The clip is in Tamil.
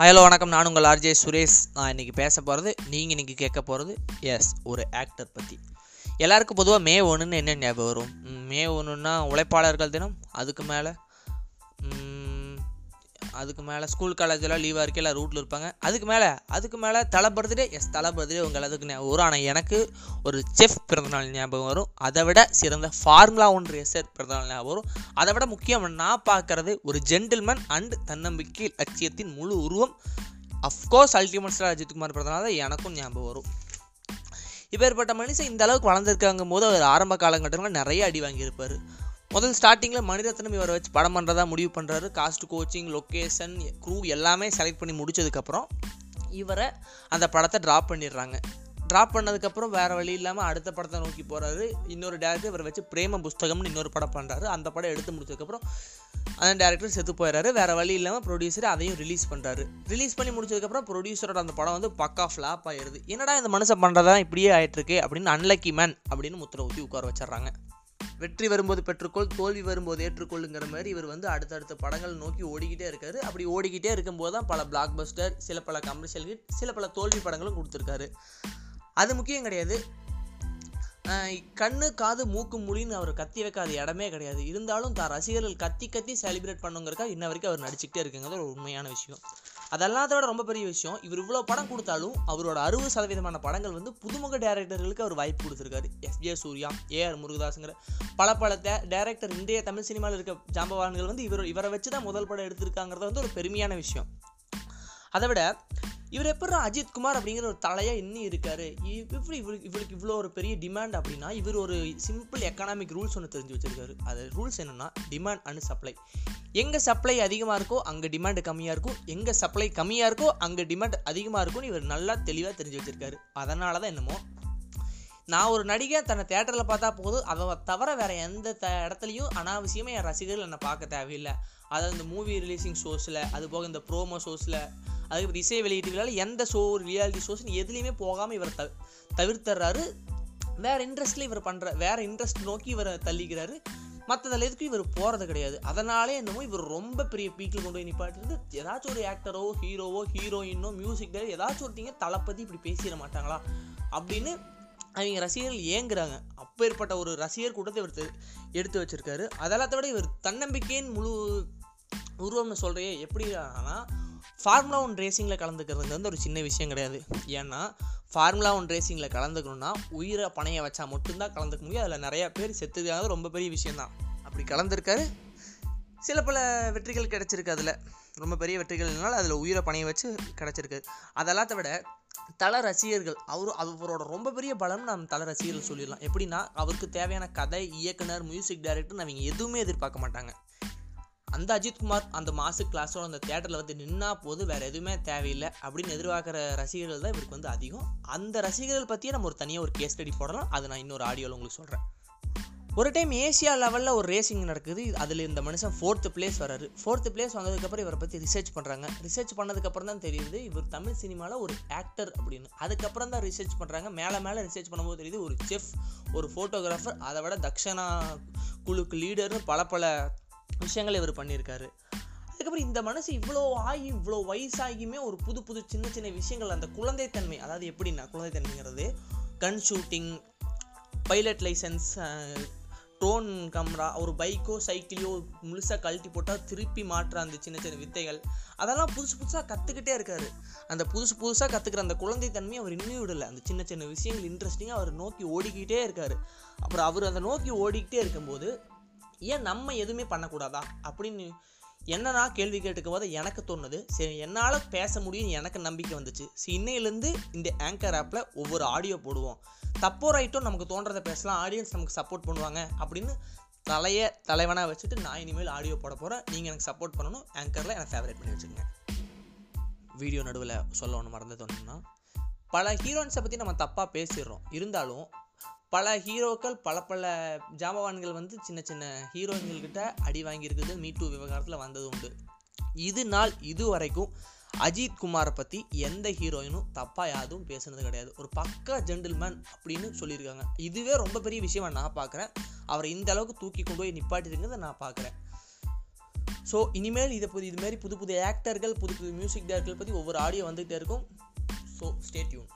ஹலோ வணக்கம். நான் உங்கள் ஆர்ஜே சுரேஷ். நான் இன்றைக்கி பேச போகிறது நீங்கள் இன்றைக்கி கேட்க போகிறது எஸ் ஒரு ஆக்டர் பற்றி எல்லாருக்கும் பொதுவாக மே ஒன்றுன்னு என்ன ஞாபகம் வரும்? மே ஒன்றுன்னா உழைப்பாளர்கள் தினம் அதுக்கு மேலே அதுக்கு மேலே ஸ்கூல் காலேஜெல்லாம் லீவாக இருக்க எல்லாம் ரூட்டில் இருப்பாங்க. அதுக்கு மேலே அதுக்கு மேலே தலை பர்த்டே எஸ் தலை பர்த்டே உங்கள் எல்லாத்துக்கு ஞாபகம் வரும். ஆனால் எனக்கு ஒரு செஃப் பிறந்தநாள் ஞாபகம் வரும். அதை விட சிறந்த ஃபார்முலா ஒன் ரேசர் பிறந்தநாள் ஞாபகம் வரும். அதை விட முக்கியம் நான் பார்க்கறது ஒரு ஜென்டில்மேன் அண்ட் தன்னம்பிக்கை லட்சியத்தின் முழு உருவம். Of course ultimate star Ajithkumar பிறந்தனால தான் எனக்கும் ஞாபகம் வரும். இப்பேற்பட்ட மனுஷன் இந்த அளவுக்கு வளர்ந்துருக்காங்கும் போது அவர் ஆரம்ப காலகட்டங்களில் நிறைய அடி வாங்கியிருப்பார். முதல் ஸ்டார்டிங்கில் மணிரத்னம் இவரை வச்சு படம் பண்ணுறதா முடிவு பண்ணுறாரு காஸ்ட் கோச்சிங் லொக்கேஷன் க்ரூ எல்லாமே செலக்ட் பண்ணி முடிச்சதுக்கப்புறம் இவரை அந்த படத்தை ட்ராப் பண்ணிடுறாங்க. ட்ராப் பண்ணதுக்கப்புறம் வேறு வழி இல்லாமல் அடுத்த படத்தை நோக்கி போகிறாரு இன்னொரு டேரக்டர் இவரை வச்சு பிரேம புஸ்தகம்னு இன்னொரு படம் பண்ணுறாரு அந்த படம் எடுத்து முடிச்சதுக்கப்புறம் அந்த டேரக்டர் செத்து போயிடுறாரு வேறு வழி இல்லாமல் ப்ரொடியூசர் அதையும் ரிலீஸ் பண்ணுறாரு ரிலீஸ் பண்ணி முடிச்சதுக்கப்புறம் ப்ரொடியூசரோட அந்த படம் வந்து பக்கா ஃப்ளாப் ஆயிடுது என்னடா இந்த மனுஷன் பண்ணுறதா இப்படியே ஆயிட்டிருக்கு அப்படின்னு அன்லக்கி மேன் அப்படின்னு முத்திர ஊற்றி உட்கார வச்சிடுறாங்க. வெற்றி வரும்போது பெற்றுக்கொள் தோல்வி வரும்போது ஏற்றுக்கொள்ளுங்கிற மாதிரி இவர் வந்து அடுத்தடுத்த படங்கள் நோக்கி ஓடிக்கிட்டே இருக்காரு. அப்படி ஓடிக்கிட்டே இருக்கும்போது தான் பல பிளாக் பஸ்டர் சில பல கமர்ஷியல் ஹிட் சில பல தோல்வி படங்களும் கொடுத்துருக்காரு. அது முக்கியம் கிடையாது. கண்ணு காது மூக்கு மொழின்னு அவர் கத்தி வைக்காத இடமே கிடையாது. இருந்தாலும் தான் ரசிகர்கள் கத்தி கத்தி செலிப்ரேட் பண்ணுங்கிறக்கா இன்ன வரைக்கும் அவர் நடிச்சுக்கிட்டே இருக்குங்கிறது ஒரு உண்மையான விஷயம். அதெல்லாத்த விட ரொம்ப பெரிய விஷயம் இவர் இவ்வளோ படம் கொடுத்தாலும் அவரோட அறுபது சதவீதமான படங்கள் வந்து புதுமுக டேரக்டர்களுக்கு அவர் வாய்ப்பு கொடுத்துருக்காரு. எஸ் ஜே சூர்யா ஏஆர் முருகதாஸுங்கிற பல பல டேரக்டர் இந்திய தமிழ் சினிமாவில் இருக்க ஜாம்பவான்கள் வந்து இவர் இவரை வச்சு தான் முதல் படம் எடுத்திருக்காங்கிறது வந்து ஒரு பெருமையான விஷயம். அதை விட இவர் எப்படி அஜித் குமார் அப்படிங்கிற ஒரு தலையாக இன்னும் இருக்காரு. இ- இப்படி இவருக்கு இவருக்கு இவ்வளோ ஒரு பெரிய டிமாண்ட் அப்படின்னா இவர் ஒரு சிம்பிள் எக்கனாமிக் ரூல்ஸ் ஒன்று தெரிஞ்சு வச்சிருக்காரு. அது ரூல்ஸ் என்னென்னா டிமாண்ட் அண்ட் சப்ளை எங்கே சப்ளை அதிகமாக இருக்கோ அங்கே டிமாண்ட் கம்மியாக இருக்கும். எங்கே சப்ளை கம்மியாக இருக்கோ அங்கே டிமாண்ட் அதிகமாக இருக்கும்னு இவர் நல்லா தெளிவாக தெரிஞ்சு வச்சிருக்காரு. அதனால தான் என்னமோ நான் ஒரு நடிகை தன்னை தேட்டரில் பார்த்தா போதும் அதை தவிர வேறு எந்த த இடத்துலையும் அனாவசியமாக என் ரசிகர்கள் என்னை பார்க்க தேவையில்லை. அதாவது இந்த மூவி ரிலீஸிங் ஷோஸில் அது போக இந்த ப்ரோமோ ஷோஸில் அதுக்கு இசை வெளியீட்டுகளால் எந்த ஷோ ரியாலிட்டி ஷோஸ்னு எதுலேயுமே போகாமல் இவர் த தவிர்த்துறாரு. வேற இன்ட்ரெஸ்ட்ல இவர் பண்ணுற வேறு இன்ட்ரெஸ்ட் நோக்கி இவரை தள்ளிக்கிறாரு. மற்றதில் எதுக்கும் இவர் போகிறது கிடையாது. அதனாலே என்னமோ இவர் ரொம்ப பெரிய பீக்கில் கொண்டு போய் நிப்பாட்டிருந்து ஏதாச்சும் ஒரு ஆக்டரோ ஹீரோவோ ஹீரோயினோ மியூசிக் ஏதாச்சும் ஒருத்தங்க தளபதி இப்படி பேசிட மாட்டாங்களா? அப்படின்னு அவங்க ரசிகர்கள் ஏங்குறாங்க. அப்பேற்பட்ட ஒரு ரசிகர் கூட்டத்தை இவர் எடுத்து வச்சிருக்காரு. அதெல்லாத்த விட இவர் தன்னம்பிக்கையின் முழு உருவம்னு சொல்கிறே எப்படி ஆனால் ஃபார்முலா ஒன் ரேசிங்கில் கலந்துக்கிறது வந்து ஒரு சின்ன விஷயம் கிடையாது. ஏன்னா ஃபார்முலா ஒன் ரேசிங்கில் கலந்துக்கணும்னா உயிரை பணைய வச்சா மட்டும்தான் கலந்துக்க முடியும். அதில் நிறையா பேர் செத்துருக்காங்க ரொம்ப பெரிய விஷயந்தான் அப்படி கலந்துருக்காரு. சில பல வெற்றிகள் கிடச்சிருக்கு அதில். ரொம்ப பெரிய வெற்றிகள்னால அதில் உயிரை பணைய வச்சு கிடச்சிருக்கு. அதெல்லாத்த விட தல ரசிகர்கள். அவர் அவரோட ரொம்ப பெரிய பலம் நான் தல ரசிகர்கள் சொல்லிடலாம். எப்படின்னா அவருக்கு தேவையான கதை இயக்குனர் மியூசிக் டைரக்டர் அவங்க எதுவுமே எதிர்பார்க்க மாட்டாங்க. அந்த அஜித்குமார் அந்த மாசு கிளாஸோட அந்த தேட்டரில் வந்து நின்னா போது வேறு எதுவுமே தேவையில்லை அப்படின்னு எதிர்பார்க்குற ரசிகர்கள் தான் இவருக்கு வந்து அதிகம். அந்த ரசிகர்கள் பற்றியே நம்ம ஒரு தனியாக ஒரு கேஸ் ஸ்டடி போடலாம். அது நான் இன்னொரு ஆடியோவில் உங்களுக்கு சொல்கிறேன் ஒரு டைம் ஏசியா லெவலில் ஒரு ரேசிங் நடக்குது. அதில் இந்த மனுஷன் ஃபோர்த்து பிளேஸ் வராரு ஃபோர்த்து பிளேஸ் வந்ததுக்கப்புறம் இவரை பற்றி ரிசர்ச் பண்ணுறாங்க ரிசர்ச் பண்ணதுக்கப்புறம் தான் தெரியுது இவர் தமிழ் சினிமாவில் ஒரு ஆக்டர் அப்படின்னு. அதுக்கப்புறம் தான் ரிசர்ச் பண்ணுறாங்க மேலே மேலே ரிசர்ச் பண்ணும்போது தெரியுது ஒரு செஃப் ஒரு ஃபோட்டோகிராஃபர் அதை விட தக்ஷணா குழுக்கு லீடர்னு பல பல விஷயங்கள் இவர் பண்ணியிருக்காரு. அதுக்கப்புறம் இந்த மனசு இவ்வளோ ஆகி இவ்வளோ வயசாகியுமே ஒரு புது புது சின்ன சின்ன விஷயங்கள் அந்த குழந்தைத்தன்மை அதாவது எப்படின்னா குழந்தைத்தன்மைங்கிறது gun shooting pilot license drone camera ஒரு பைக்கோ சைக்கிளையோ முழுசாக கழட்டி போட்டால் திருப்பி மாற்ற அந்த சின்ன சின்ன வித்தைகள். அதெல்லாம் புதுசு புதுசாக கற்றுக்கிட்டே இருக்காரு. அந்த புதுசு புதுசாக கற்றுக்கிற அந்த குழந்தை தன்மையை அவர் இன்னும் விடலை. அந்த சின்ன சின்ன விஷயங்கள் இன்ட்ரெஸ்டிங்காக அவர் நோக்கி ஓடிக்கிட்டே இருக்காரு. அப்புறம் அவர் அதை நோக்கி ஓடிக்கிட்டே இருக்கும்போது ஏன் நம்ம எதுவுமே பண்ணக்கூடாதா? அப்படின்னு என்னன்னா கேள்வி கேட்டுக்கும் போது எனக்கு தோணுது சரி என்னால் பேச முடியும்னு எனக்கு நம்பிக்கை வந்துச்சு. ஸோ இன்னையிலேருந்து இந்த ஆங்கர் ஆப்பில் ஒவ்வொரு ஆடியோ போடுவோம். தப்போ ரைட்டும் நமக்கு தோன்றதை பேசலாம். ஆடியன்ஸ் நமக்கு சப்போர்ட் பண்ணுவாங்க அப்படின்னு தலையை தலைவனாக வச்சுட்டு நான் இனிமேல் ஆடியோ போட போகிறேன் நீங்கள் எனக்கு சப்போர்ட் பண்ணணும். ஆங்கரில் எனக்கு ஃபேவரேட் பண்ணி வச்சுக்கோங்க. வீடியோ நடுவில் சொல்ல ஒன்று மறந்து தோணுன்னா பல ஹீரோயின்ஸை பற்றி நம்ம தப்பாக பேசிடுறோம். இருந்தாலும் பல ஹீரோக்கள் பல பல ஜாமவான்கள் வந்து சின்ன சின்ன ஹீரோயின்கள்கிட்ட அடி வாங்கியிருக்குது. மீ டூ விவகாரத்தில் வந்தது உண்டு. இது நாள் இது வரைக்கும் அஜித் குமாரை பற்றி எந்த ஹீரோயினும் தப்பாக யாரும் பேசுனது கிடையாது. ஒரு பக்கா ஜென்டில்மேன் அப்படின்னு சொல்லியிருக்காங்க. இதுவே ரொம்ப பெரிய விஷயமா நான் பார்க்குறேன் அவரை இந்த அளவுக்கு தூக்கி கொண்டு போய் நிப்பாட்டிருங்கிறத நான் பார்க்குறேன் ஸோ இனிமேல் இதை புது இதுமாரி புது புது ஆக்டர்கள் புது புது மியூசிக் டேரக்டர்கள் பற்றி ஒவ்வொரு ஆடியோ வந்துகிட்டே இருக்கும். So stay tuned